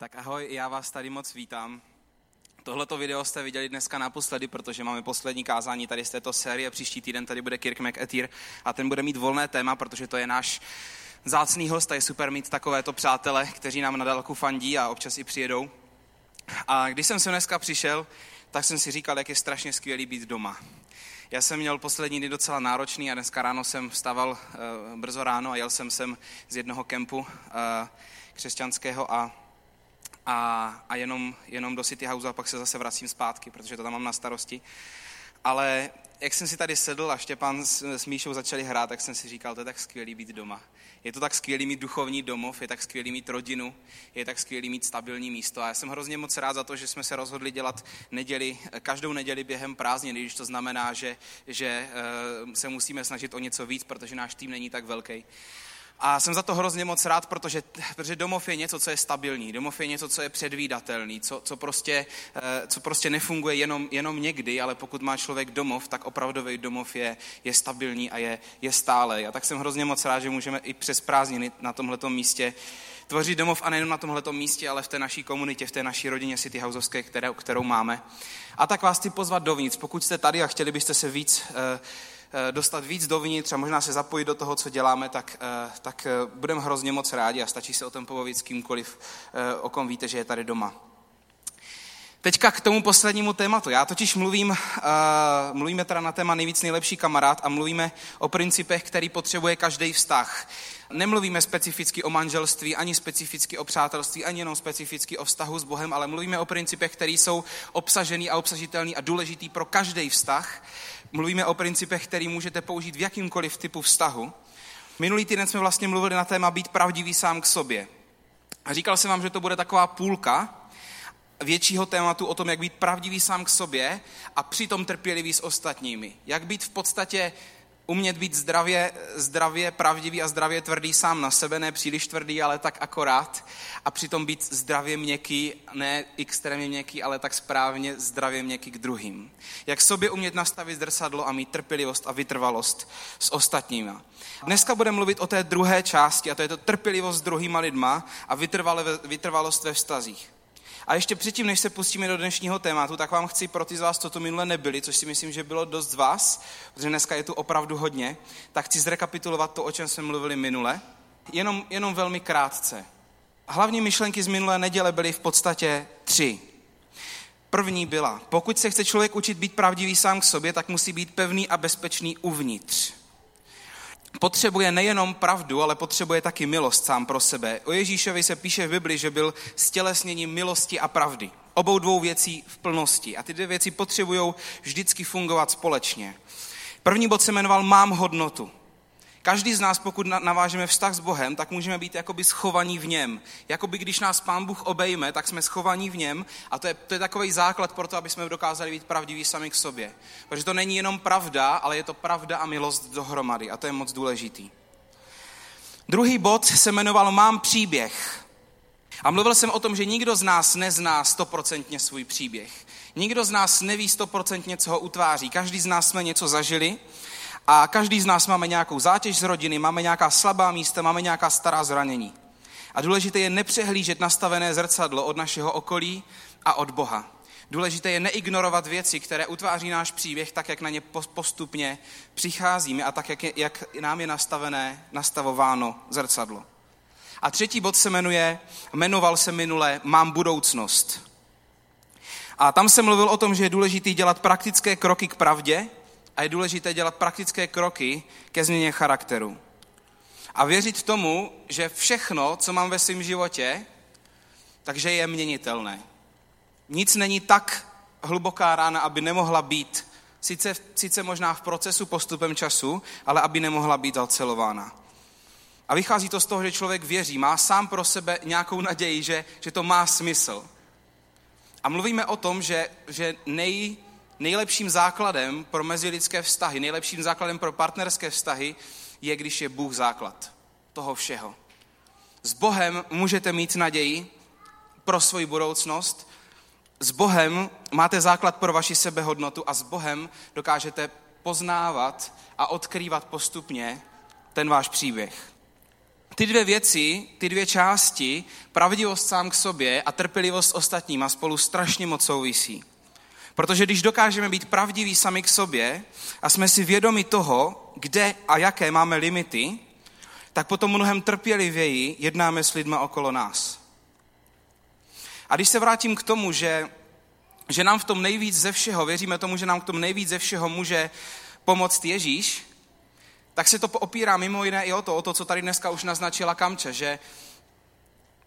Tak ahoj, já vás tady moc vítám. Tohleto video jste viděli dneska naposledy, protože máme poslední kázání tady z této série. Příští týden tady bude Kirk McAteer a ten bude mít volné téma, protože to je náš zácný host a je super mít takovéto přátele, kteří nám na dálku fandí a občas i přijedou. A když jsem sem dneska přišel, tak jsem si říkal, jak je strašně skvělý být doma. Já jsem měl poslední dny docela náročný a dneska ráno jsem vstával uh, brzo ráno a jel jsem sem z jednoho kempu uh, křesťanského a a, a jenom, jenom do City House a pak se zase vracím zpátky, protože to tam mám na starosti. Ale jak jsem si tady sedl a Štěpán s, s Míšou začali hrát, tak jsem si říkal, to je tak skvělý být doma. Je to tak skvělý mít duchovní domov, je tak skvělý mít rodinu, je tak skvělý mít stabilní místo. A já jsem hrozně moc rád za to, že jsme se rozhodli dělat neděli, každou neděli během prázdnin, když to znamená, že, že uh, se musíme snažit o něco víc, protože náš tým není tak velký. A jsem za to hrozně moc rád, protože, protože domov je něco, co je stabilní. Domov je něco, co je předvídatelný, co, co, prostě, eh, co prostě nefunguje jenom, jenom někdy, ale pokud má člověk domov, tak opravdový domov je, je stabilní a je, je stále. A tak jsem hrozně moc rád, že můžeme i přes prázdniny na tomhletom místě tvořit domov a nejen na tomhletom místě, ale v té naší komunitě, v té naší rodině City Houseovské, které, kterou máme. A tak vás chci pozvat dovnitř. Pokud jste tady a chtěli byste se víc Eh, dostat víc dovnitř a možná se zapojit do toho, co děláme, tak, eh, tak eh, budeme hrozně moc rádi a stačí se o tom povědět s kýmkoliv, o kom víte, že je tady doma. Teďka k tomu poslednímu tématu. Já totiž mluvím, mluvíme teda na téma nejvíc nejlepší kamarád a mluvíme o principech, který potřebuje každý vztah. Nemluvíme specificky o manželství, ani specificky o přátelství, ani jenom specificky o vztahu s Bohem, ale mluvíme o principech, které jsou obsažený a obsažitelný a důležitý pro každý vztah. Mluvíme o principech, které můžete použít v jakýmkoliv typu vztahu. Minulý týden jsme vlastně mluvili na téma být pravdivý sám k sobě. A říkal jsem vám, že to bude taková půlka většího tématu o tom, jak být pravdivý sám k sobě a přitom trpělivý s ostatními. Jak být v podstatě umět být zdravě, zdravě pravdivý a zdravě tvrdý sám na sebe, ne příliš tvrdý, ale tak akorát. A přitom být zdravě měkký, ne extrémně měkký, ale tak správně zdravě měkký k druhým. Jak sobě umět nastavit zrcadlo a mít trpělivost a vytrvalost s ostatními. Dneska budeme mluvit o té druhé části, a to je to trpělivost s druhýma lidma a vytrvalost ve vztazích. A ještě předtím, než se pustíme do dnešního tématu, tak vám chci pro ty z vás, co tu minule nebyli, což si myslím, že bylo dost z vás, protože dneska je tu opravdu hodně, tak chci zrekapitulovat to, o čem jsme mluvili minule, jenom, jenom velmi krátce. Hlavní myšlenky z minulé neděle byly v podstatě tři. První byla, pokud se chce člověk učit být pravdivý sám k sobě, tak musí být pevný a bezpečný uvnitř potřebuje nejenom pravdu, ale potřebuje taky milost sám pro sebe. O Ježíšovi se píše v Bibli, že byl stělesněním milosti a pravdy. Obou dvou věcí v plnosti. A ty dvě věci potřebují vždycky fungovat společně. První bod se jmenoval Mám hodnotu. Každý z nás, pokud navážeme vztah s Bohem, tak můžeme být jakoby schovaní v něm. Jakoby když nás Pán Bůh obejme, tak jsme schovaní v něm a to je, to je takový základ pro to, aby jsme dokázali být pravdiví sami k sobě. Protože to není jenom pravda, ale je to pravda a milost dohromady a to je moc důležitý. Druhý bod se jmenoval Mám příběh. A mluvil jsem o tom, že nikdo z nás nezná stoprocentně svůj příběh. Nikdo z nás neví stoprocentně, co ho utváří. Každý z nás jsme něco zažili a každý z nás máme nějakou zátěž z rodiny, máme nějaká slabá místa, máme nějaká stará zranění. A důležité je nepřehlížet nastavené zrcadlo od našeho okolí a od Boha. Důležité je neignorovat věci, které utváří náš příběh tak, jak na ně postupně přicházíme a tak, jak, je, jak nám je nastavené, nastavováno zrcadlo. A třetí bod se jmenuje, jmenoval se minule Mám budoucnost. A tam se mluvil o tom, že je důležité dělat praktické kroky k pravdě, a je důležité dělat praktické kroky ke změně charakteru. A věřit tomu, že všechno, co mám ve svém životě, takže je měnitelné. Nic není tak hluboká rána, aby nemohla být, sice, sice možná v procesu postupem času, ale aby nemohla být alcelována. A vychází to z toho, že člověk věří, má sám pro sebe nějakou naději, že, že to má smysl. A mluvíme o tom, že, že nej, nejlepším základem pro mezilidské vztahy, nejlepším základem pro partnerské vztahy je, když je Bůh základ toho všeho. S Bohem můžete mít naději pro svoji budoucnost, s Bohem máte základ pro vaši sebehodnotu a s Bohem dokážete poznávat a odkrývat postupně ten váš příběh. ty dvě věci, ty dvě části, pravdivost sám k sobě a trpělivost ostatníma spolu strašně moc souvisí. Protože když dokážeme být pravdiví sami k sobě a jsme si vědomi toho, kde a jaké máme limity, tak potom mnohem trpělivěji jednáme s lidmi okolo nás. A když se vrátím k tomu, že, že nám v tom nejvíc ze všeho, věříme tomu, že nám k tomu nejvíc ze všeho může pomoct Ježíš, tak se to opírá mimo jiné i o to, o to, co tady dneska už naznačila Kamče, že,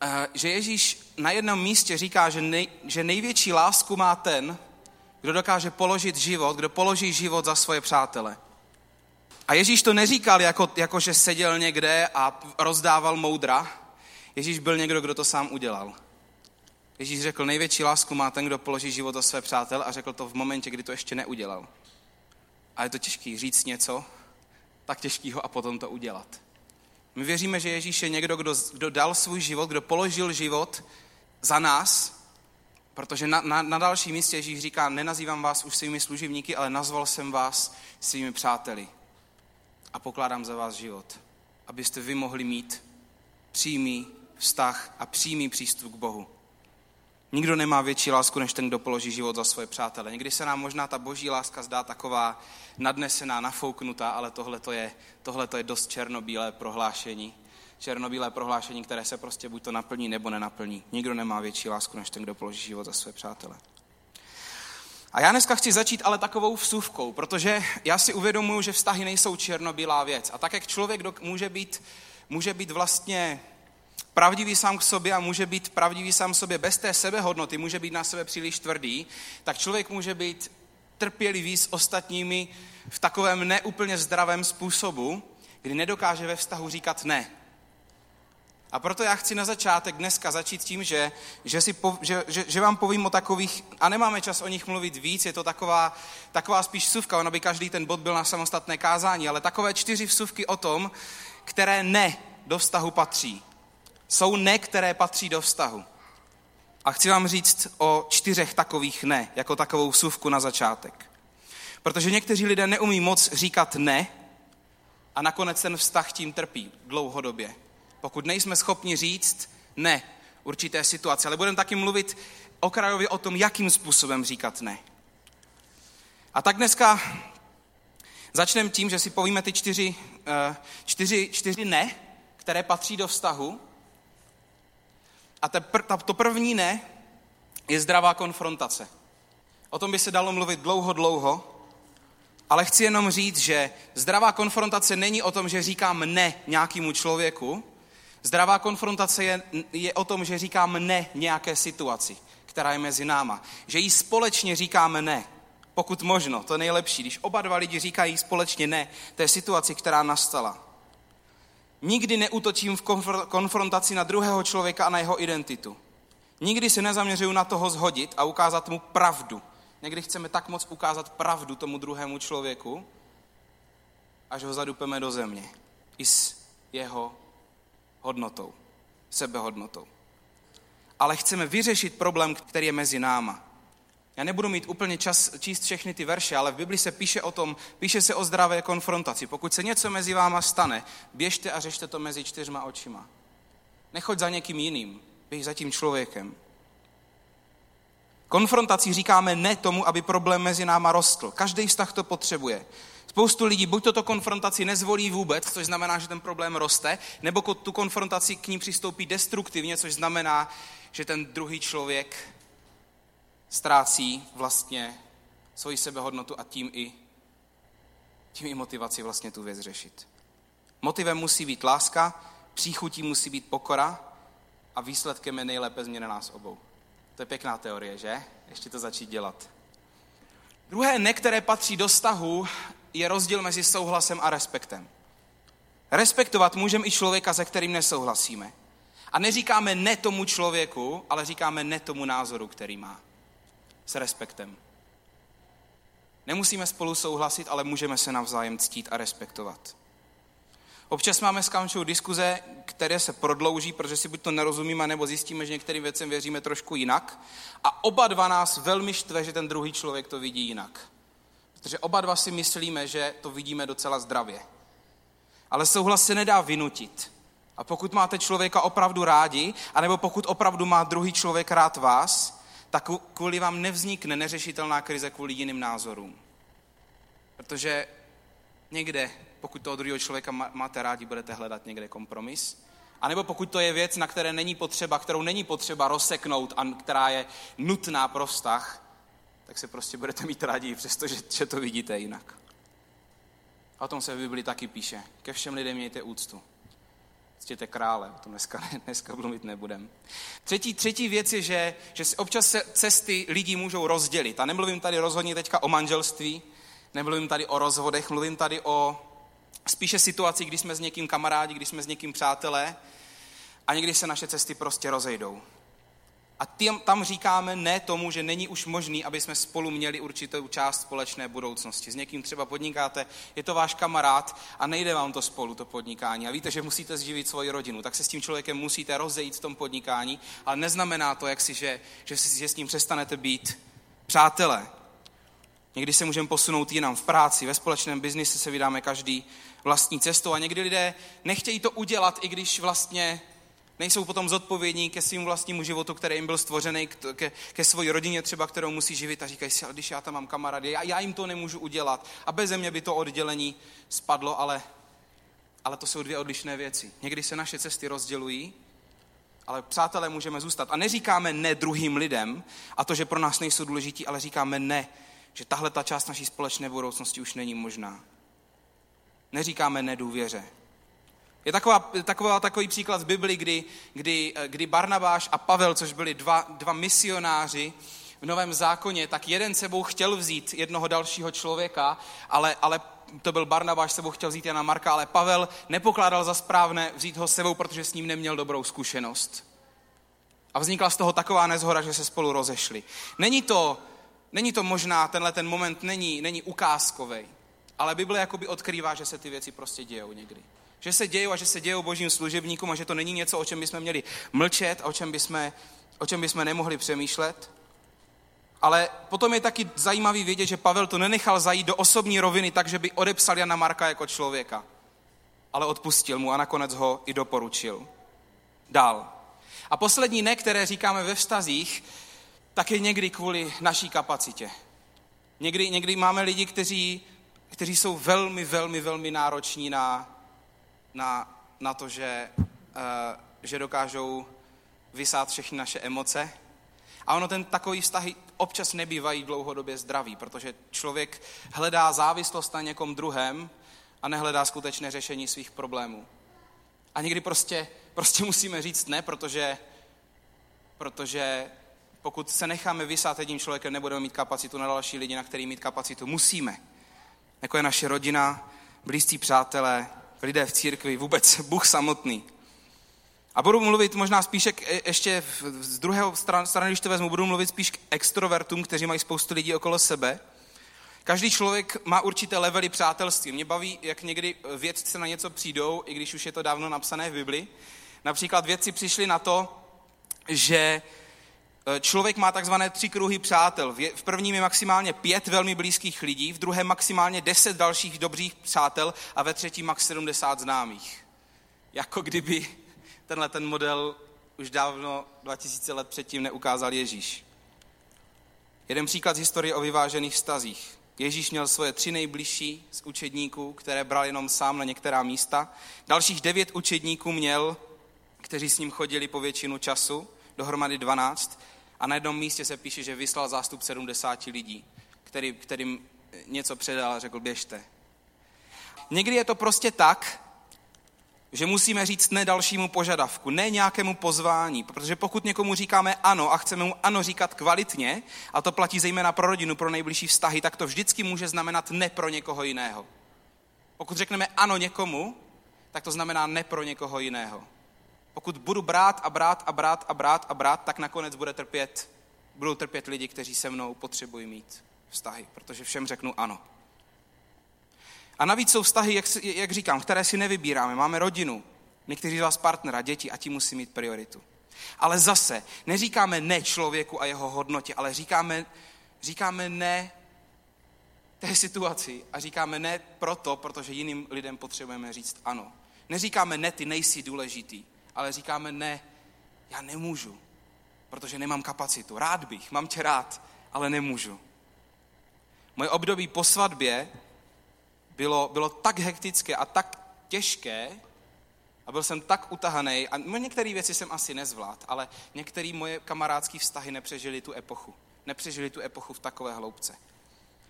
eh, že Ježíš na jednom místě říká, že, nej, že největší lásku má ten, kdo dokáže položit život, kdo položí život za svoje přátele. A Ježíš to neříkal, jako, jako že seděl někde a rozdával moudra. Ježíš byl někdo, kdo to sám udělal. Ježíš řekl, největší lásku má ten, kdo položí život za své přátel a řekl to v momentě, kdy to ještě neudělal. A je to těžký říct něco, tak těžkýho a potom to udělat. My věříme, že Ježíš je někdo, kdo, kdo dal svůj život, kdo položil život za nás, protože na, na, na další místě Ježíš říká, nenazývám vás už svými služebníky, ale nazval jsem vás svými přáteli a pokládám za vás život, abyste vy mohli mít přímý vztah a přímý přístup k Bohu. Nikdo nemá větší lásku, než ten, kdo položí život za svoje přátele. Někdy se nám možná ta boží láska zdá taková nadnesená, nafouknutá, ale tohle to je, tohle to je dost černobílé prohlášení. Černobílé prohlášení, které se prostě buď to naplní, nebo nenaplní. Nikdo nemá větší lásku, než ten, kdo položí život za své přátele. A já dneska chci začít ale takovou vsuvkou, protože já si uvědomuji, že vztahy nejsou černobílá věc. A tak, jak člověk může být, může být vlastně pravdivý sám k sobě a může být pravdivý sám k sobě bez té sebehodnoty, může být na sebe příliš tvrdý, tak člověk může být trpělivý s ostatními v takovém neúplně zdravém způsobu, kdy nedokáže ve vztahu říkat ne. A proto já chci na začátek dneska začít tím, že, že, si po, že, že, že vám povím o takových, a nemáme čas o nich mluvit víc, je to taková, taková spíš vsuvka, ono by každý ten bod byl na samostatné kázání, ale takové čtyři vsuvky o tom, které ne do vztahu patří. Jsou ne, které patří do vztahu. A chci vám říct o čtyřech takových ne, jako takovou vsuvku na začátek. Protože někteří lidé neumí moc říkat ne a nakonec ten vztah tím trpí dlouhodobě. Pokud nejsme schopni říct ne určité situace, ale budeme taky mluvit okrajově o tom, jakým způsobem říkat ne. A tak dneska začneme tím, že si povíme ty čtyři, eh, čtyři, čtyři ne, které patří do vztahu a to první ne je zdravá konfrontace. O tom by se dalo mluvit dlouho, dlouho, ale chci jenom říct, že zdravá konfrontace není o tom, že říkám ne nějakému člověku. Zdravá konfrontace je, je o tom, že říkám ne nějaké situaci, která je mezi náma. Že jí společně říkáme ne. Pokud možno, to nejlepší, když oba dva lidi říkají společně ne té situaci, která nastala. Nikdy neútočím v konfrontaci na druhého člověka a na jeho identitu. Nikdy se nezaměřuju na toho zhodit a ukázat mu pravdu. Někdy chceme tak moc ukázat pravdu tomu druhému člověku, až ho zadupeme do země. I s jeho hodnotou, sebehodnotou. Ale chceme vyřešit problém, který je mezi náma. Já nebudu mít úplně čas číst všechny ty verše, ale v Bibli se píše o tom, píše se o zdravé konfrontaci. Pokud se něco mezi váma stane, běžte a řešte to mezi čtyřma očima. Nechoď za někým jiným, běž za tím člověkem. Konfrontací říkáme ne tomu, aby problém mezi náma rostl. Každý vztah to potřebuje. Spoustu lidí buď toto konfrontaci nezvolí vůbec, což znamená, že ten problém roste, nebo tu konfrontaci k ní přistoupí destruktivně, což znamená, že ten druhý člověk ztrácí vlastně svoji sebehodnotu a tím i, tím i motivaci vlastně tu věc řešit. Motivem musí být láska, příchutí musí být pokora a výsledkem je nejlépe změna nás obou. To je pěkná teorie, že? Ještě to začít dělat. Druhé ne, které patří do vztahu, je rozdíl mezi souhlasem a respektem. Respektovat můžeme i člověka, se kterým nesouhlasíme. A neříkáme ne tomu člověku, ale říkáme ne tomu názoru, který má s respektem. Nemusíme spolu souhlasit, ale můžeme se navzájem ctít a respektovat. Občas máme s Kamčou diskuze, které se prodlouží, protože si buď to nerozumíme, nebo zjistíme, že některým věcem věříme trošku jinak. A oba dva nás velmi štve, že ten druhý člověk to vidí jinak. Protože oba dva si myslíme, že to vidíme docela zdravě. Ale souhlas se nedá vynutit. A pokud máte člověka opravdu rádi, anebo pokud opravdu má druhý člověk rád vás, tak kvůli vám nevznikne neřešitelná krize kvůli jiným názorům. Protože někde, pokud toho druhého člověka máte rádi, budete hledat někde kompromis. A nebo pokud to je věc, na které není potřeba, kterou není potřeba rozseknout a která je nutná pro vztah, tak se prostě budete mít rádi, přestože že to vidíte jinak. A o tom se v Biblii taky píše. Ke všem lidem mějte úctu. Ctěte krále, o tom dneska, dneska mluvit nebudem. Třetí, třetí věc je, že, že občas se cesty lidí můžou rozdělit. A nemluvím tady rozhodně teďka o manželství, nemluvím tady o rozvodech, mluvím tady o spíše situaci, kdy jsme s někým kamarádi, kdy jsme s někým přátelé a někdy se naše cesty prostě rozejdou. A tím, tam říkáme ne tomu, že není už možný, aby jsme spolu měli určitou část společné budoucnosti. S někým třeba podnikáte, je to váš kamarád a nejde vám to spolu, to podnikání. A víte, že musíte zživit svoji rodinu, tak se s tím člověkem musíte rozejít v tom podnikání, ale neznamená to, jak si, že, že, že s ním přestanete být přátelé. Někdy se můžeme posunout jinam v práci, ve společném biznise se vydáme každý vlastní cestou a někdy lidé nechtějí to udělat, i když vlastně Nejsou potom zodpovědní ke svým vlastnímu životu, který jim byl stvořený, ke, ke své rodině třeba, kterou musí živit a říkají si, ale když já tam mám kamarády, já, já jim to nemůžu udělat. A bez mě by to oddělení spadlo, ale, ale to jsou dvě odlišné věci. Někdy se naše cesty rozdělují, ale přátelé můžeme zůstat. A neříkáme ne druhým lidem a to, že pro nás nejsou důležití, ale říkáme ne, že tahle ta část naší společné budoucnosti už není možná. Neříkáme nedůvěře, je taková, taková, takový příklad v Bibli, kdy, kdy, kdy Barnabáš a Pavel, což byli dva, dva misionáři v Novém zákoně, tak jeden sebou chtěl vzít jednoho dalšího člověka, ale, ale to byl Barnabáš, sebou chtěl vzít Jana Marka, ale Pavel nepokládal za správné vzít ho sebou, protože s ním neměl dobrou zkušenost. A vznikla z toho taková nezhoda, že se spolu rozešli. Není to, není to možná, tenhle ten moment není, není ukázkový, ale Bible jakoby odkrývá, že se ty věci prostě dějou někdy že se dějí a že se dějí božím služebníkům a že to není něco, o čem bychom měli mlčet a o čem bychom, o čem bychom nemohli přemýšlet. Ale potom je taky zajímavý vědět, že Pavel to nenechal zajít do osobní roviny tak, že by odepsal Jana Marka jako člověka. Ale odpustil mu a nakonec ho i doporučil. Dál. A poslední ne, které říkáme ve vztazích, tak je někdy kvůli naší kapacitě. Někdy, někdy máme lidi, kteří, kteří jsou velmi, velmi, velmi nároční na, na, na to, že, uh, že dokážou vysát všechny naše emoce. A ono ten takový vztahy občas nebývají dlouhodobě zdraví, protože člověk hledá závislost na někom druhém a nehledá skutečné řešení svých problémů. A někdy prostě, prostě musíme říct ne, protože, protože pokud se necháme vysát jedním člověkem, nebudeme mít kapacitu na další lidi, na který mít kapacitu musíme. Jako je naše rodina, blízcí přátelé, lidé v církvi, vůbec Bůh samotný. A budu mluvit možná spíše k, e, ještě z druhého strany, když to vezmu, budu mluvit spíš k extrovertům, kteří mají spoustu lidí okolo sebe. Každý člověk má určité levely přátelství. Mě baví, jak někdy vědci na něco přijdou, i když už je to dávno napsané v Bibli. Například vědci přišli na to, že člověk má takzvané tři kruhy přátel. V prvním je maximálně pět velmi blízkých lidí, v druhém maximálně deset dalších dobrých přátel a ve třetím max 70 známých. Jako kdyby tenhle ten model už dávno 2000 let předtím neukázal Ježíš. Jeden příklad z historie o vyvážených vztazích. Ježíš měl svoje tři nejbližší z učedníků, které bral jenom sám na některá místa. Dalších devět učedníků měl, kteří s ním chodili po většinu času, dohromady 12. A na jednom místě se píše, že vyslal zástup 70 lidí, který, kterým něco předal a řekl, běžte. Někdy je to prostě tak, že musíme říct ne dalšímu požadavku, ne nějakému pozvání, protože pokud někomu říkáme ano a chceme mu ano říkat kvalitně, a to platí zejména pro rodinu, pro nejbližší vztahy, tak to vždycky může znamenat ne pro někoho jiného. Pokud řekneme ano někomu, tak to znamená ne pro někoho jiného. Pokud budu brát a brát a brát a brát a brát, tak nakonec bude trpět, budou trpět lidi, kteří se mnou potřebují mít vztahy, protože všem řeknu ano. A navíc jsou vztahy, jak, jak říkám, které si nevybíráme. Máme rodinu, někteří z vás partnera, děti a ti musí mít prioritu. Ale zase neříkáme ne člověku a jeho hodnotě, ale říkáme, říkáme ne té situaci a říkáme ne proto, protože jiným lidem potřebujeme říct ano. Neříkáme ne, ty nejsi důležitý, ale říkáme ne, já nemůžu, protože nemám kapacitu. Rád bych, mám tě rád, ale nemůžu. Moje období po svatbě bylo, bylo tak hektické a tak těžké, a byl jsem tak utahaný, a některé věci jsem asi nezvlád, ale některé moje kamarádské vztahy nepřežily tu epochu. Nepřežili tu epochu v takové hloubce.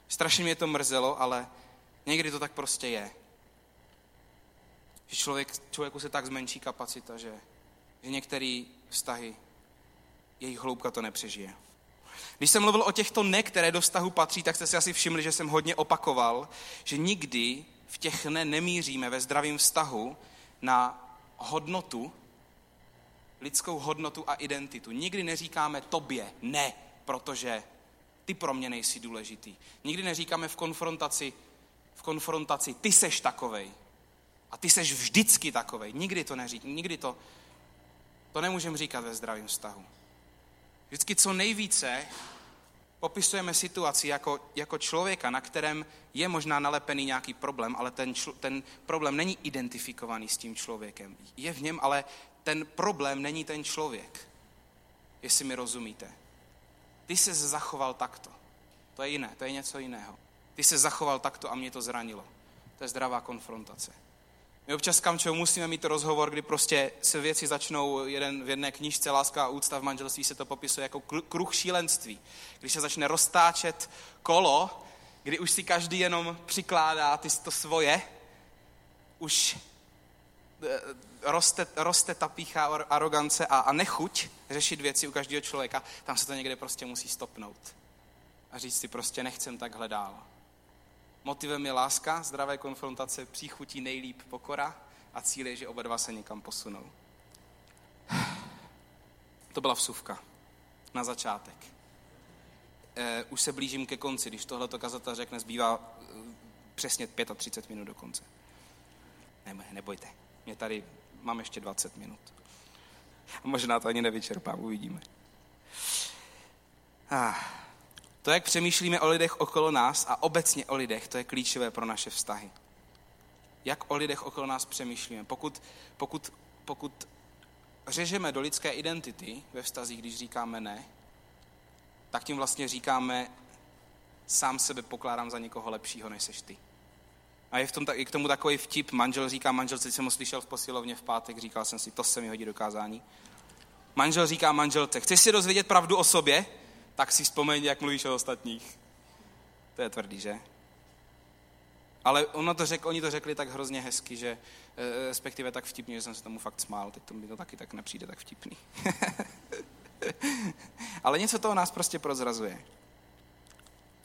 Strašně mě to mrzelo, ale někdy to tak prostě je. Že člověk, člověku se tak zmenší kapacita, že, že některé vztahy, jejich hloubka to nepřežije. Když jsem mluvil o těchto ne, které do vztahu patří, tak jste si asi všimli, že jsem hodně opakoval, že nikdy v těch ne nemíříme ve zdravém vztahu na hodnotu, lidskou hodnotu a identitu. Nikdy neříkáme tobě ne, protože ty pro mě nejsi důležitý. Nikdy neříkáme v konfrontaci, v konfrontaci ty seš takovej. A ty seš vždycky takovej. Nikdy to neřík, nikdy to, to nemůžeme říkat ve zdravém vztahu. Vždycky co nejvíce popisujeme situaci jako, jako člověka, na kterém je možná nalepený nějaký problém, ale ten, čl, ten problém není identifikovaný s tím člověkem. Je v něm, ale ten problém není ten člověk. Jestli mi rozumíte. Ty se zachoval takto. To je jiné, to je něco jiného. Ty se zachoval takto a mě to zranilo. To je zdravá konfrontace. My občas Kamčou musíme mít rozhovor, kdy prostě se věci začnou jeden v jedné knižce Láska a úcta v manželství se to popisuje jako kruh šílenství. Když se začne roztáčet kolo, kdy už si každý jenom přikládá ty to svoje, už eh, roste, roste ta pícha, arogance a, a nechuť řešit věci u každého člověka, tam se to někde prostě musí stopnout. A říct si prostě nechcem takhle dál. Motivem je láska, zdravé konfrontace, příchutí nejlíp pokora a cíl je, že oba dva se někam posunou. To byla vsuvka na začátek. E, už se blížím ke konci, když tohleto kazata řekne, zbývá e, přesně 35 minut do konce. Ne, nebojte, mě tady mám ještě 20 minut. A možná to ani nevyčerpám, uvidíme. Ah. To, jak přemýšlíme o lidech okolo nás a obecně o lidech, to je klíčové pro naše vztahy. Jak o lidech okolo nás přemýšlíme. Pokud, pokud, pokud řežeme do lidské identity ve vztazích, když říkáme ne, tak tím vlastně říkáme, sám sebe pokládám za někoho lepšího, než seš ty. A je v tom, i k tomu takový vtip, manžel říká manželce, jsem ho slyšel v posilovně v pátek, říkal jsem si, to se mi hodí do kázání. Manžel říká manželce, chceš si dozvědět pravdu o sobě? Tak si vzpomeň, jak mluvíš o ostatních. To je tvrdý, že? Ale ono to řek, oni to řekli tak hrozně hezky, že eh, respektive tak vtipně, že jsem se tomu fakt smál. Teď to mi to taky tak nepřijde tak vtipný. Ale něco toho nás prostě prozrazuje.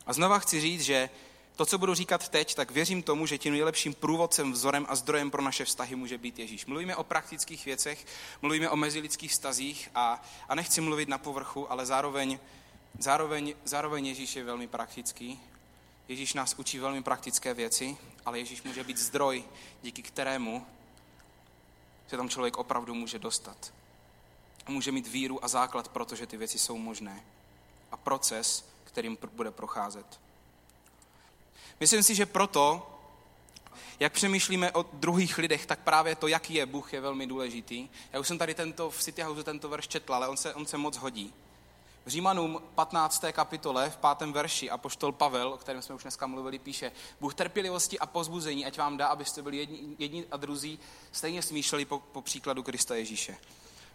A znova chci říct, že to, co budu říkat teď, tak věřím tomu, že tím nejlepším průvodcem, vzorem a zdrojem pro naše vztahy může být Ježíš. Mluvíme o praktických věcech, mluvíme o mezilidských vztazích a, a nechci mluvit na povrchu, ale zároveň Zároveň, zároveň Ježíš je velmi praktický. Ježíš nás učí velmi praktické věci, ale Ježíš může být zdroj, díky kterému se tam člověk opravdu může dostat. Může mít víru a základ, protože ty věci jsou možné. A proces, kterým bude procházet. Myslím si, že proto, jak přemýšlíme o druhých lidech, tak právě to, jaký je Bůh, je velmi důležitý. Já už jsem tady tento, v City House tento verš četl, ale on se, on se moc hodí. V Římanům 15. kapitole v 5. verši apoštol Pavel, o kterém jsme už dneska mluvili, píše Bůh trpělivosti a pozbuzení, ať vám dá, abyste byli jedni, jedni a druzí stejně smýšleli po, po příkladu Krista Ježíše.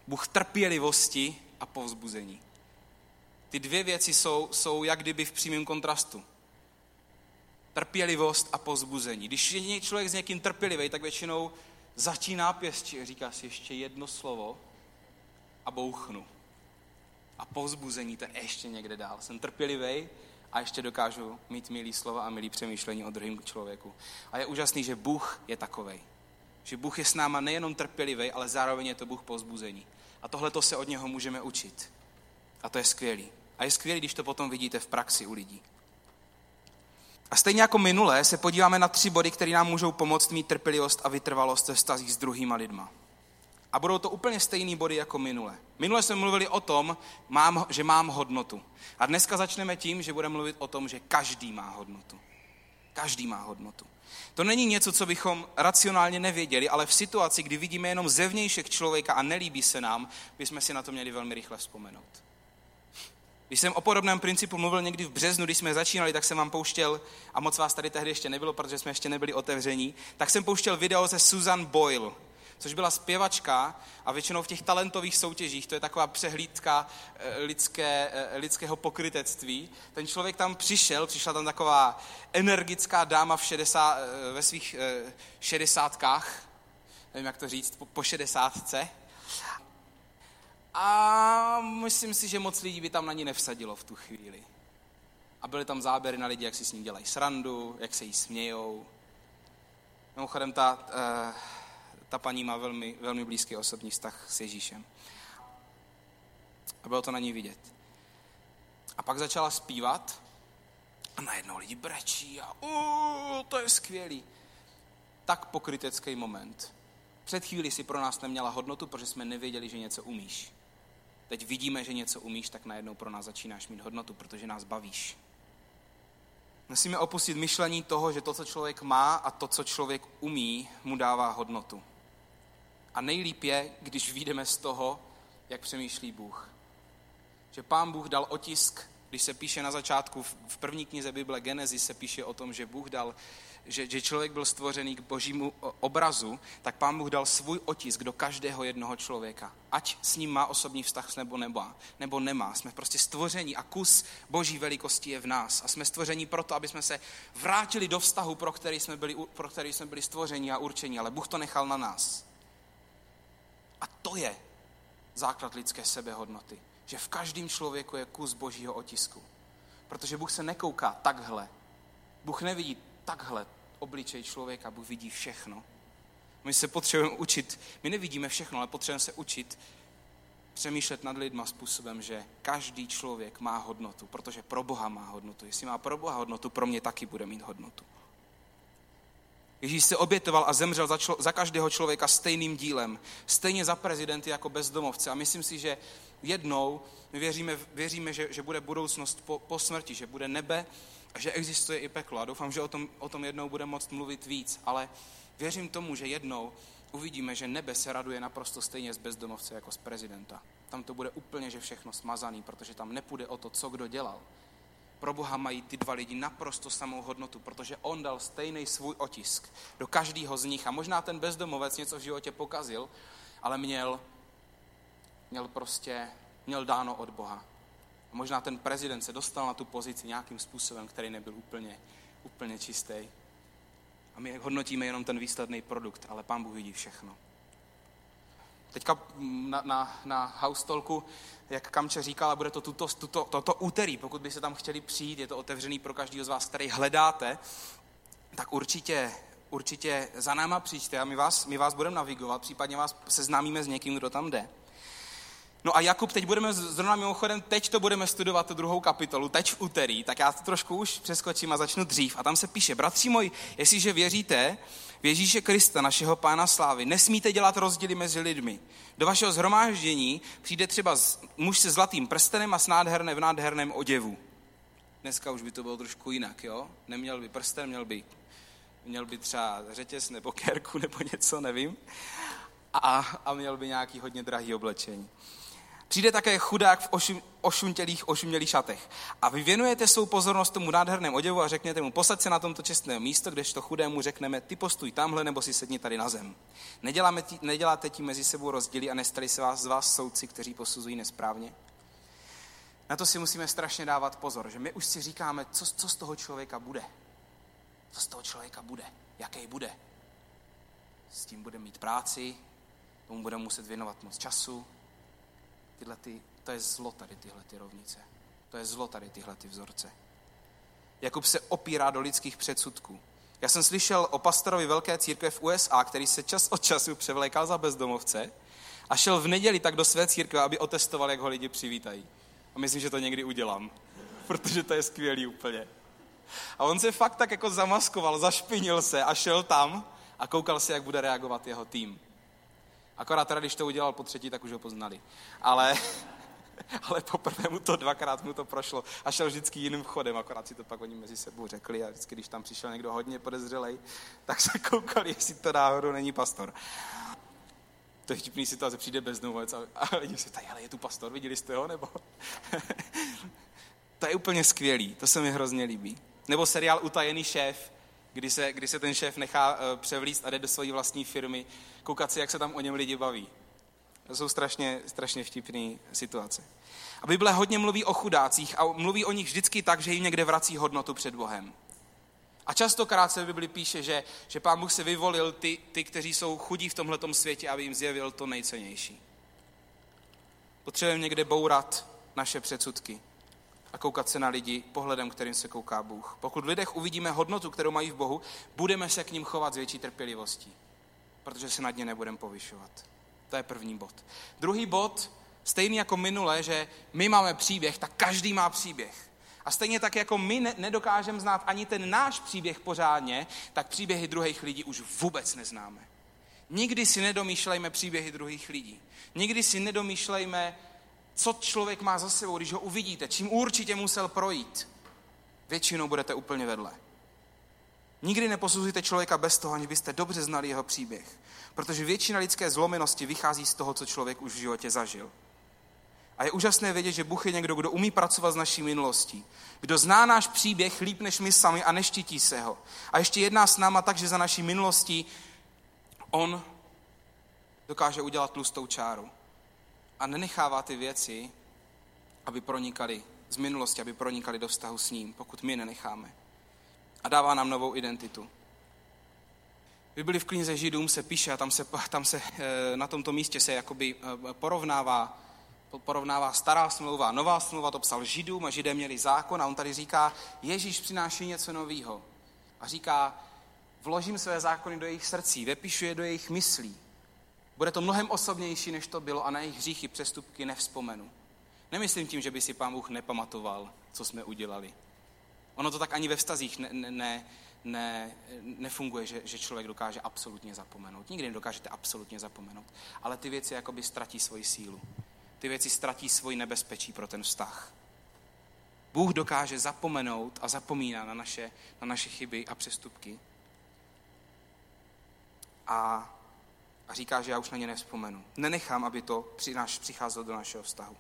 Bůh trpělivosti a povzbuzení. Ty dvě věci jsou, jsou jak kdyby v přímém kontrastu. Trpělivost a pozbuzení. Když je člověk s někým trpělivý, tak většinou začíná pěstí, říká si ještě jedno slovo a bouchnu a povzbuzení, to je ještě někde dál. Jsem trpělivý a ještě dokážu mít milý slova a milý přemýšlení o druhém člověku. A je úžasný, že Bůh je takovej. Že Bůh je s náma nejenom trpělivý, ale zároveň je to Bůh povzbuzení. A tohle to se od něho můžeme učit. A to je skvělý. A je skvělý, když to potom vidíte v praxi u lidí. A stejně jako minule se podíváme na tři body, které nám můžou pomoct mít trpělivost a vytrvalost ve vztazích s druhýma lidma. A budou to úplně stejné body jako minule. Minule jsme mluvili o tom, mám, že mám hodnotu. A dneska začneme tím, že budeme mluvit o tom, že každý má hodnotu. Každý má hodnotu. To není něco, co bychom racionálně nevěděli, ale v situaci, kdy vidíme jenom zevnějšek člověka a nelíbí se nám, bychom si na to měli velmi rychle vzpomenout. Když jsem o podobném principu mluvil někdy v březnu, když jsme začínali, tak jsem vám pouštěl, a moc vás tady tehdy ještě nebylo, protože jsme ještě nebyli otevření, tak jsem pouštěl video ze Susan Boyle, což byla zpěvačka a většinou v těch talentových soutěžích, to je taková přehlídka eh, lidské, eh, lidského pokrytectví. Ten člověk tam přišel, přišla tam taková energická dáma v 60, eh, ve svých šedesátkách, nevím, jak to říct, po šedesátce, a myslím si, že moc lidí by tam na ní nevsadilo v tu chvíli. A byly tam záběry na lidi, jak si s ní dělají srandu, jak se jí smějou. Mimochodem, ta, uh, ta paní má velmi, velmi blízký osobní vztah s Ježíšem. A bylo to na ní vidět. A pak začala zpívat a najednou lidi brečí a uh, to je skvělý. Tak pokrytecký moment. Před chvíli si pro nás neměla hodnotu, protože jsme nevěděli, že něco umíš. Teď vidíme, že něco umíš, tak najednou pro nás začínáš mít hodnotu, protože nás bavíš. Musíme opustit myšlení toho, že to, co člověk má a to, co člověk umí, mu dává hodnotu. A nejlíp je, když vyjdeme z toho, jak přemýšlí Bůh. Že pán Bůh dal otisk, když se píše na začátku, v první knize Bible Genesis se píše o tom, že Bůh dal že, že člověk byl stvořený k božímu obrazu, tak pán Bůh dal svůj otisk do každého jednoho člověka. Ať s ním má osobní vztah nebo nemá, nebo nemá. Jsme prostě stvoření a kus boží velikosti je v nás. A jsme stvoření proto, aby jsme se vrátili do vztahu, pro který jsme byli, pro který jsme byli stvoření a určení, ale Bůh to nechal na nás. A to je základ lidské sebehodnoty. Že v každém člověku je kus božího otisku. Protože Bůh se nekouká takhle. Bůh nevidí takhle obličej člověka, Bůh vidí všechno. My se potřebujeme učit, my nevidíme všechno, ale potřebujeme se učit přemýšlet nad lidma způsobem, že každý člověk má hodnotu, protože pro Boha má hodnotu. Jestli má pro Boha hodnotu, pro mě taky bude mít hodnotu. Ježíš se obětoval a zemřel za, člo, za každého člověka stejným dílem. Stejně za prezidenty jako bezdomovce. A myslím si, že jednou my věříme, věříme že, že bude budoucnost po, po smrti, že bude nebe a že existuje i peklo. A doufám, že o tom, o tom jednou bude moct mluvit víc. Ale věřím tomu, že jednou uvidíme, že nebe se raduje naprosto stejně z bezdomovce jako z prezidenta. Tam to bude úplně, že všechno smazaný, protože tam nepůjde o to, co kdo dělal. Pro Boha mají ty dva lidi naprosto samou hodnotu, protože on dal stejný svůj otisk do každého z nich. A možná ten bezdomovec něco v životě pokazil, ale měl, měl prostě, měl dáno od Boha. A možná ten prezident se dostal na tu pozici nějakým způsobem, který nebyl úplně, úplně čistý. A my hodnotíme jenom ten výsledný produkt, ale pán Bůh vidí všechno. Teďka na, na, na house talku, jak Kamče říkala, bude to tuto, tuto, toto úterý. Pokud by se tam chtěli přijít, je to otevřený pro každého z vás, který hledáte, tak určitě, určitě za náma přijďte a my vás, my vás budeme navigovat, případně vás seznámíme s někým, kdo tam jde. No a Jakub, teď budeme, zrovna mimochodem, teď to budeme studovat tu druhou kapitolu, teď v úterý, tak já to trošku už přeskočím a začnu dřív. A tam se píše, bratři moji, jestliže věříte Ježíše Krista, našeho pána slávy, nesmíte dělat rozdíly mezi lidmi. Do vašeho zhromáždění přijde třeba muž se zlatým prstenem a s nádherné v nádherném oděvu. Dneska už by to bylo trošku jinak, jo? Neměl by prsten, měl by, měl by třeba řetěz nebo kerku nebo něco, nevím. A, a měl by nějaký hodně drahý oblečení. Přijde také chudák v ošum, ošuntělých, ošumělých šatech. A vy věnujete svou pozornost tomu nádherném oděvu a řekněte mu, posaď se na tomto čestné místo, kdežto chudému řekneme, ty postuj tamhle nebo si sedni tady na zem. Neděláme tí, neděláte tím mezi sebou rozdíly a nestali se vás z vás soudci, kteří posuzují nesprávně? Na to si musíme strašně dávat pozor, že my už si říkáme, co, co z toho člověka bude. Co z toho člověka bude? Jaký bude? S tím bude mít práci, tomu bude muset věnovat moc času, tyhle ty, to je zlo tady tyhle ty rovnice. To je zlo tady tyhle ty vzorce. Jakub se opírá do lidských předsudků. Já jsem slyšel o pastorovi velké církve v USA, který se čas od času převlékal za bezdomovce a šel v neděli tak do své církve, aby otestoval, jak ho lidi přivítají. A myslím, že to někdy udělám, protože to je skvělý úplně. A on se fakt tak jako zamaskoval, zašpinil se a šel tam a koukal se, jak bude reagovat jeho tým. Akorát teda, když to udělal po třetí, tak už ho poznali. Ale, ale poprvé mu to dvakrát mu to prošlo a šel vždycky jiným chodem, akorát si to pak oni mezi sebou řekli a vždycky, když tam přišel někdo hodně podezřelej, tak se koukali, jestli to náhodou není pastor. To je vtipný situace, přijde bezdomovec a, a lidi se tady, ale je tu pastor, viděli jste ho, nebo? to je úplně skvělý, to se mi hrozně líbí. Nebo seriál Utajený šéf, kdy se, kdy se ten šéf nechá uh, převlíst a jde do své vlastní firmy, koukat si, jak se tam o něm lidi baví. To jsou strašně, strašně vtipné situace. A Bible hodně mluví o chudácích a mluví o nich vždycky tak, že jim někde vrací hodnotu před Bohem. A častokrát se v Bibli píše, že, že pán Bůh se vyvolil ty, ty, kteří jsou chudí v tomhletom světě, aby jim zjevil to nejcennější. Potřebujeme někde bourat naše předsudky a koukat se na lidi pohledem, kterým se kouká Bůh. Pokud v lidech uvidíme hodnotu, kterou mají v Bohu, budeme se k ním chovat s větší trpělivostí, protože se nad ně nebudeme povyšovat. To je první bod. Druhý bod, stejný jako minule, že my máme příběh, tak každý má příběh. A stejně tak, jako my ne- nedokážeme znát ani ten náš příběh pořádně, tak příběhy druhých lidí už vůbec neznáme. Nikdy si nedomýšlejme příběhy druhých lidí. Nikdy si nedomýšlejme, co člověk má za sebou, když ho uvidíte, čím určitě musel projít. Většinou budete úplně vedle. Nikdy neposuzujte člověka bez toho, aniž byste dobře znali jeho příběh. Protože většina lidské zlomenosti vychází z toho, co člověk už v životě zažil. A je úžasné vědět, že Bůh je někdo, kdo umí pracovat s naší minulostí. Kdo zná náš příběh líp než my sami a neštítí se ho. A ještě jedná s náma tak, že za naší minulostí on dokáže udělat tlustou čáru. A nenechává ty věci, aby pronikaly z minulosti, aby pronikaly do vztahu s ním, pokud my nenecháme. A dává nám novou identitu. Vy byli v knize Židům se píše a tam se, tam se eh, na tomto místě se jakoby eh, porovnává porovnává stará smlouva, nová smlouva, to psal Židům a Židé měli zákon a on tady říká, Ježíš přináší něco nového. A říká, vložím své zákony do jejich srdcí, vepíšu je do jejich myslí. Bude to mnohem osobnější, než to bylo a na jejich hříchy, přestupky nevzpomenu. Nemyslím tím, že by si pán Bůh nepamatoval, co jsme udělali. Ono to tak ani ve vztazích ne, ne, ne, nefunguje, že, že člověk dokáže absolutně zapomenout. Nikdy nedokážete absolutně zapomenout. Ale ty věci jakoby ztratí svoji sílu ty věci ztratí svoji nebezpečí pro ten vztah. Bůh dokáže zapomenout a zapomíná na naše, na naše chyby a přestupky. A, a říká, že já už na ně nevzpomenu. Nenechám, aby to přicházelo do našeho vztahu.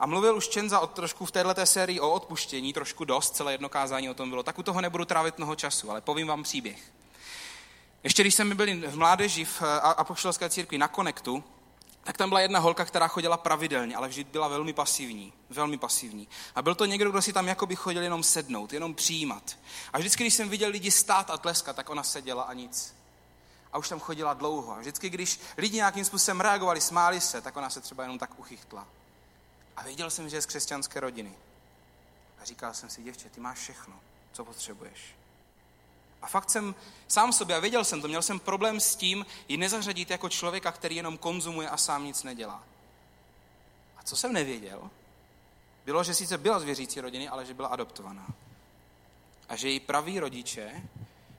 A mluvil už Čenza o trošku v této sérii o odpuštění, trošku dost, celé jedno kázání o tom bylo. Tak u toho nebudu trávit mnoho času, ale povím vám příběh. Ještě když jsme byli v mládeži v apoštolské církvi na Konektu, tak tam byla jedna holka, která chodila pravidelně, ale vždy byla velmi pasivní. Velmi pasivní. A byl to někdo, kdo si tam jakoby chodil jenom sednout, jenom přijímat. A vždycky, když jsem viděl lidi stát a tleskat, tak ona seděla a nic. A už tam chodila dlouho. A vždycky, když lidi nějakým způsobem reagovali, smáli se, tak ona se třeba jenom tak uchychtla. A věděl jsem, že je z křesťanské rodiny. A říkal jsem si, děvče, ty máš všechno, co potřebuješ. A fakt jsem sám sobě, a věděl jsem to, měl jsem problém s tím, ji nezařadit jako člověka, který jenom konzumuje a sám nic nedělá. A co jsem nevěděl, bylo, že sice byla z věřící rodiny, ale že byla adoptovaná. A že její praví rodiče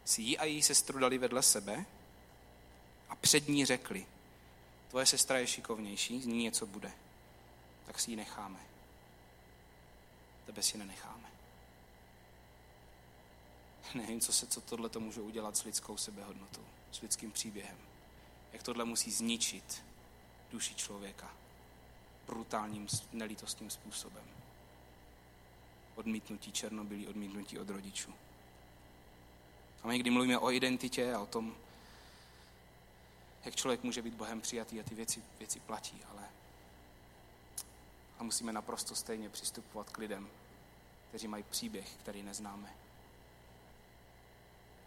si jí a její sestru dali vedle sebe před ní řekli, tvoje sestra je šikovnější, z ní něco bude, tak si ji necháme. Tebe si nenecháme. Nevím, co se co tohle to může udělat s lidskou sebehodnotou, s lidským příběhem. Jak tohle musí zničit duši člověka brutálním, nelítostným způsobem. Odmítnutí černobylí, odmítnutí od rodičů. A my někdy mluvíme o identitě a o tom, jak člověk může být Bohem přijatý a ty věci, věci platí, ale a musíme naprosto stejně přistupovat k lidem, kteří mají příběh, který neznáme.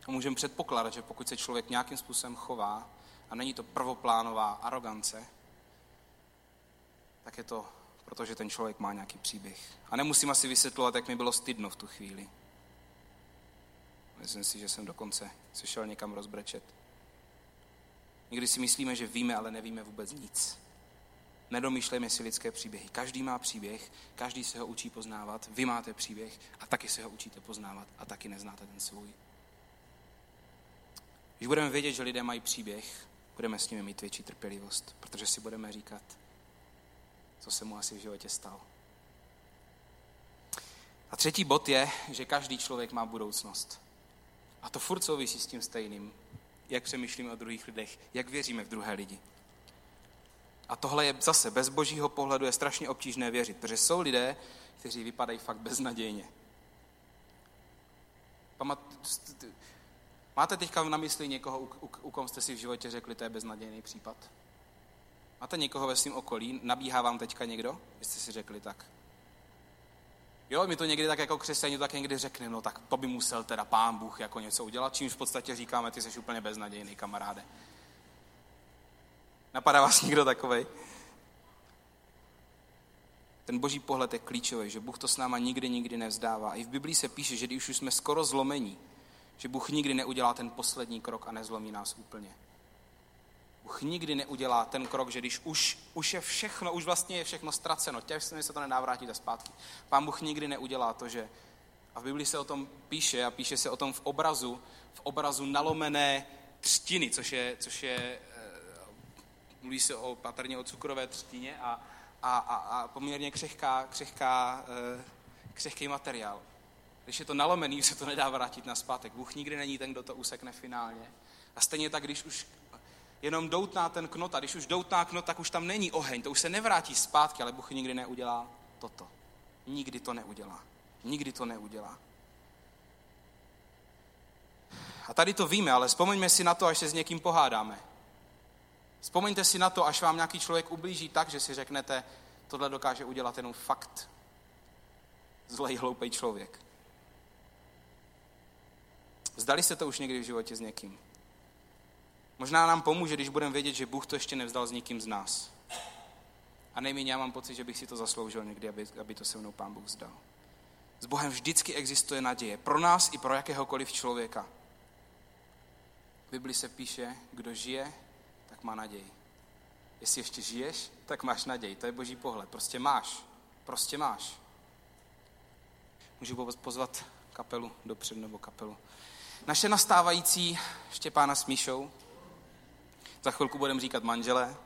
A můžeme předpokládat, že pokud se člověk nějakým způsobem chová a není to prvoplánová arogance, tak je to protože ten člověk má nějaký příběh. A nemusím asi vysvětlovat, jak mi bylo stydno v tu chvíli. Myslím si, že jsem dokonce se šel někam rozbrečet. Někdy si myslíme, že víme, ale nevíme vůbec nic. Nedomýšlejme si lidské příběhy. Každý má příběh, každý se ho učí poznávat, vy máte příběh a taky se ho učíte poznávat a taky neznáte ten svůj. Když budeme vědět, že lidé mají příběh, budeme s nimi mít větší trpělivost, protože si budeme říkat, co se mu asi v životě stalo. A třetí bod je, že každý člověk má budoucnost. A to furt souvisí s tím stejným. Jak přemýšlíme o druhých lidech, jak věříme v druhé lidi. A tohle je zase bez božího pohledu je strašně obtížné věřit, protože jsou lidé, kteří vypadají fakt beznadějně. Pamat, máte teďka na mysli někoho, u, kom jste si v životě řekli, to je beznadějný případ? Máte někoho ve svém okolí? Nabíhá vám teďka někdo? Jste si řekli tak. Jo, my to někdy tak jako křesťaní tak někdy řekneme, no tak to by musel teda pán Bůh jako něco udělat, čímž v podstatě říkáme, ty jsi úplně beznadějný kamaráde. Napadá vás někdo takovej? Ten boží pohled je klíčový, že Bůh to s náma nikdy, nikdy nevzdává. I v Biblii se píše, že když už jsme skoro zlomení, že Bůh nikdy neudělá ten poslední krok a nezlomí nás úplně. Bůh nikdy neudělá ten krok, že když už, už je všechno, už vlastně je všechno ztraceno, těžce se to a zpátky. Pán Bůh nikdy neudělá to, že a v Biblii se o tom píše a píše se o tom v obrazu, v obrazu nalomené třtiny, což je, což je eh, mluví se o, patrně o cukrové třtině a, a, a, a poměrně křehká, křehká, eh, křehký materiál. Když je to nalomený, se to nedá vrátit na zpátek. Bůh nikdy není ten, kdo to usekne finálně. A stejně tak, když už jenom doutná ten knot a když už doutná knot, tak už tam není oheň, to už se nevrátí zpátky, ale Bůh nikdy neudělá toto. Nikdy to neudělá. Nikdy to neudělá. A tady to víme, ale vzpomeňme si na to, až se s někým pohádáme. Vzpomeňte si na to, až vám nějaký člověk ublíží tak, že si řeknete, tohle dokáže udělat jenom fakt zlej, hloupý člověk. Zdali se to už někdy v životě s někým? Možná nám pomůže, když budeme vědět, že Bůh to ještě nevzdal s nikým z nás. A nejméně já mám pocit, že bych si to zasloužil někdy, aby, aby to se mnou Pán Bůh vzdal. S Bohem vždycky existuje naděje. Pro nás i pro jakéhokoliv člověka. V Bibli se píše, kdo žije, tak má naději. Jestli ještě žiješ, tak máš naději. To je boží pohled. Prostě máš. Prostě máš. Můžu pozvat kapelu dopředu nebo kapelu. Naše nastávající Štěpána s Míšou za chvilku budeme říkat manželé.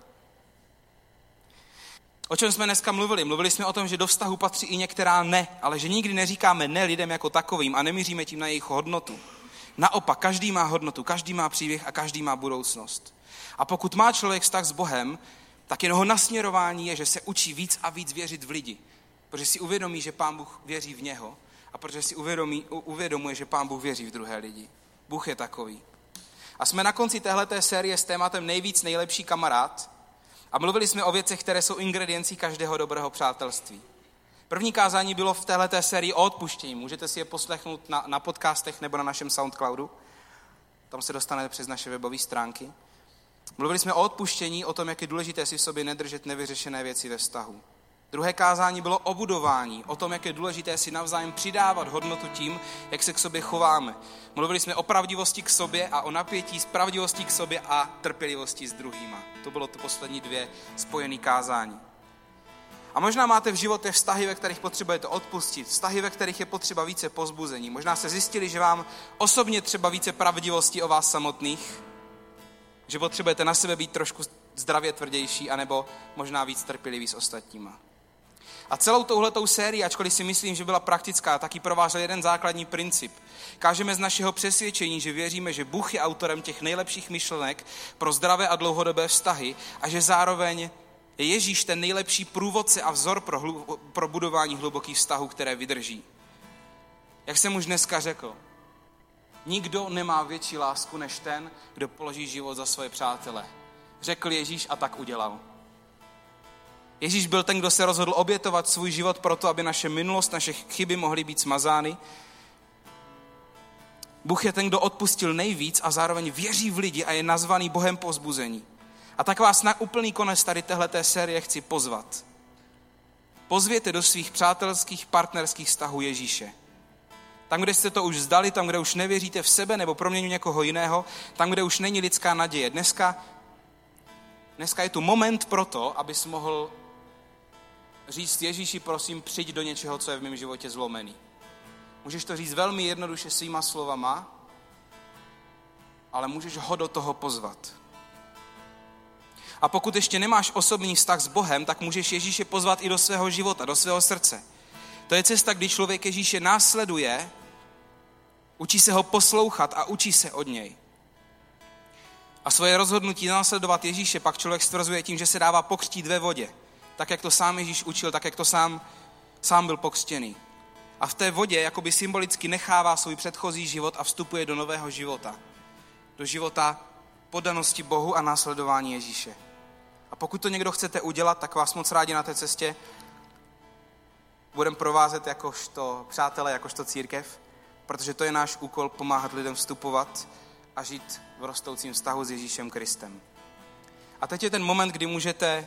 O čem jsme dneska mluvili? Mluvili jsme o tom, že do vztahu patří i některá ne, ale že nikdy neříkáme ne lidem jako takovým a nemíříme tím na jejich hodnotu. Naopak, každý má hodnotu, každý má příběh a každý má budoucnost. A pokud má člověk vztah s Bohem, tak jeho nasměrování je, že se učí víc a víc věřit v lidi. Protože si uvědomí, že Pán Bůh věří v něho a protože si uvědomí, uvědomuje, že Pán Bůh věří v druhé lidi. Bůh je takový. A jsme na konci téhleté série s tématem nejvíc nejlepší kamarád a mluvili jsme o věcech, které jsou ingrediencí každého dobrého přátelství. První kázání bylo v téhleté sérii o odpuštění. Můžete si je poslechnout na, na podcastech nebo na našem Soundcloudu. Tam se dostanete přes naše webové stránky. Mluvili jsme o odpuštění, o tom, jak je důležité si v sobě nedržet nevyřešené věci ve vztahu. Druhé kázání bylo o budování, o tom, jak je důležité si navzájem přidávat hodnotu tím, jak se k sobě chováme. Mluvili jsme o pravdivosti k sobě a o napětí z pravdivosti k sobě a trpělivosti s druhýma. To bylo to poslední dvě spojené kázání. A možná máte v životě vztahy, ve kterých potřebujete odpustit, vztahy, ve kterých je potřeba více pozbuzení. Možná se zjistili, že vám osobně třeba více pravdivosti o vás samotných, že potřebujete na sebe být trošku zdravě tvrdější, anebo možná víc trpělivý s ostatníma. A celou touhletou sérii, ačkoliv si myslím, že byla praktická, taky provážel jeden základní princip. Kážeme z našeho přesvědčení, že věříme, že Bůh je autorem těch nejlepších myšlenek pro zdravé a dlouhodobé vztahy a že zároveň je Ježíš ten nejlepší průvodce a vzor pro, hlu, pro budování hlubokých vztahů, které vydrží. Jak jsem už dneska řekl, nikdo nemá větší lásku než ten, kdo položí život za svoje přátele. Řekl Ježíš a tak udělal. Ježíš byl ten, kdo se rozhodl obětovat svůj život proto, aby naše minulost, naše chyby mohly být smazány. Bůh je ten, kdo odpustil nejvíc a zároveň věří v lidi a je nazvaný Bohem pozbuzení. A tak vás na úplný konec tady téhleté série chci pozvat. Pozvěte do svých přátelských, partnerských vztahů Ježíše. Tam, kde jste to už zdali, tam, kde už nevěříte v sebe nebo proměňu někoho jiného, tam, kde už není lidská naděje. Dneska, dneska je tu moment pro to, abys mohl říct Ježíši, prosím, přijď do něčeho, co je v mém životě zlomený. Můžeš to říct velmi jednoduše svýma slovama, ale můžeš ho do toho pozvat. A pokud ještě nemáš osobní vztah s Bohem, tak můžeš Ježíše pozvat i do svého života, do svého srdce. To je cesta, kdy člověk Ježíše následuje, učí se ho poslouchat a učí se od něj. A svoje rozhodnutí následovat Ježíše pak člověk stvrzuje tím, že se dává pokřtít ve vodě. Tak, jak to sám Ježíš učil, tak, jak to sám, sám byl pokřtěný. A v té vodě jakoby symbolicky nechává svůj předchozí život a vstupuje do nového života. Do života podanosti Bohu a následování Ježíše. A pokud to někdo chcete udělat, tak vás moc rádi na té cestě budeme provázet jakožto přátelé, jakožto církev, protože to je náš úkol pomáhat lidem vstupovat a žít v rostoucím vztahu s Ježíšem Kristem. A teď je ten moment, kdy můžete,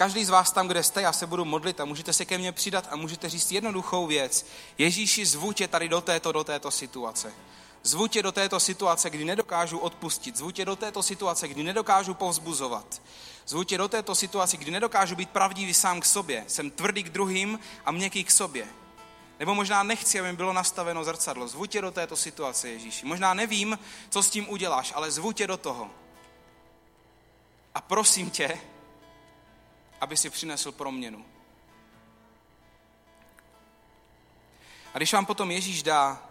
každý z vás tam, kde jste, já se budu modlit a můžete se ke mně přidat a můžete říct jednoduchou věc. Ježíši, zvu tě tady do této, do této situace. Zvu tě do této situace, kdy nedokážu odpustit. Zvu tě do této situace, kdy nedokážu povzbuzovat. Zvu tě do této situace, kdy nedokážu být pravdivý sám k sobě. Jsem tvrdý k druhým a měkký k sobě. Nebo možná nechci, aby mi bylo nastaveno zrcadlo. Zvu tě do této situace, Ježíši. Možná nevím, co s tím uděláš, ale zvu tě do toho. A prosím tě, aby si přinesl proměnu. A když vám potom Ježíš dá,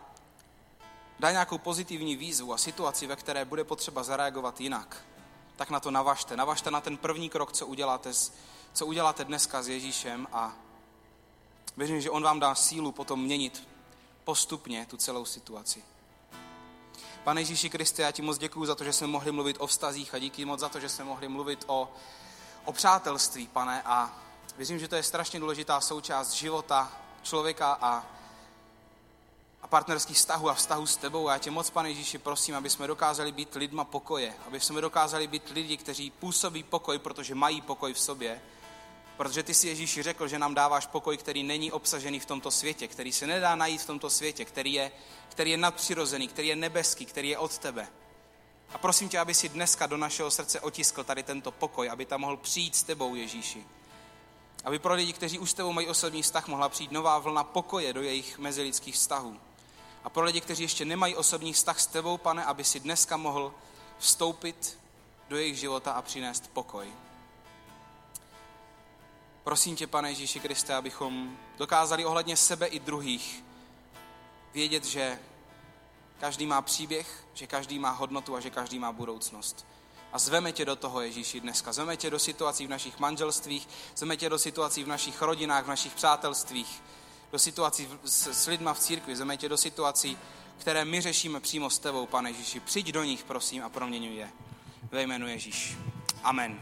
dá nějakou pozitivní výzvu a situaci, ve které bude potřeba zareagovat jinak, tak na to navažte. Navažte na ten první krok, co uděláte, co uděláte dneska s Ježíšem a Věřím, že on vám dá sílu potom měnit postupně tu celou situaci. Pane Ježíši Kriste, já ti moc děkuji za to, že jsme mohli mluvit o vztazích a díky moc za to, že jsme mohli mluvit o, o přátelství, pane. A věřím, že to je strašně důležitá součást života člověka a, a partnerských vztahů a vztahů s tebou. A já tě moc, pane Ježíši, prosím, aby jsme dokázali být lidma pokoje, aby jsme dokázali být lidi, kteří působí pokoj, protože mají pokoj v sobě Protože ty si Ježíši řekl, že nám dáváš pokoj, který není obsažený v tomto světě, který se nedá najít v tomto světě, který je, který je nadpřirozený, který je nebeský, který je od tebe. A prosím tě, aby si dneska do našeho srdce otiskl tady tento pokoj, aby tam mohl přijít s tebou, Ježíši. Aby pro lidi, kteří už s tebou mají osobní vztah, mohla přijít nová vlna pokoje do jejich mezilidských vztahů. A pro lidi, kteří ještě nemají osobní vztah s tebou, pane, aby si dneska mohl vstoupit do jejich života a přinést pokoj. Prosím tě, pane Ježíši Kriste, abychom dokázali ohledně sebe i druhých vědět, že každý má příběh, že každý má hodnotu a že každý má budoucnost. A zveme tě do toho, Ježíši, dneska. Zveme tě do situací v našich manželstvích, zveme tě do situací v našich rodinách, v našich přátelstvích, do situací s, s lidma v církvi, zveme tě do situací, které my řešíme přímo s tebou, pane Ježíši. Přijď do nich, prosím, a proměňuj je. Ve jménu Ježíš. Amen.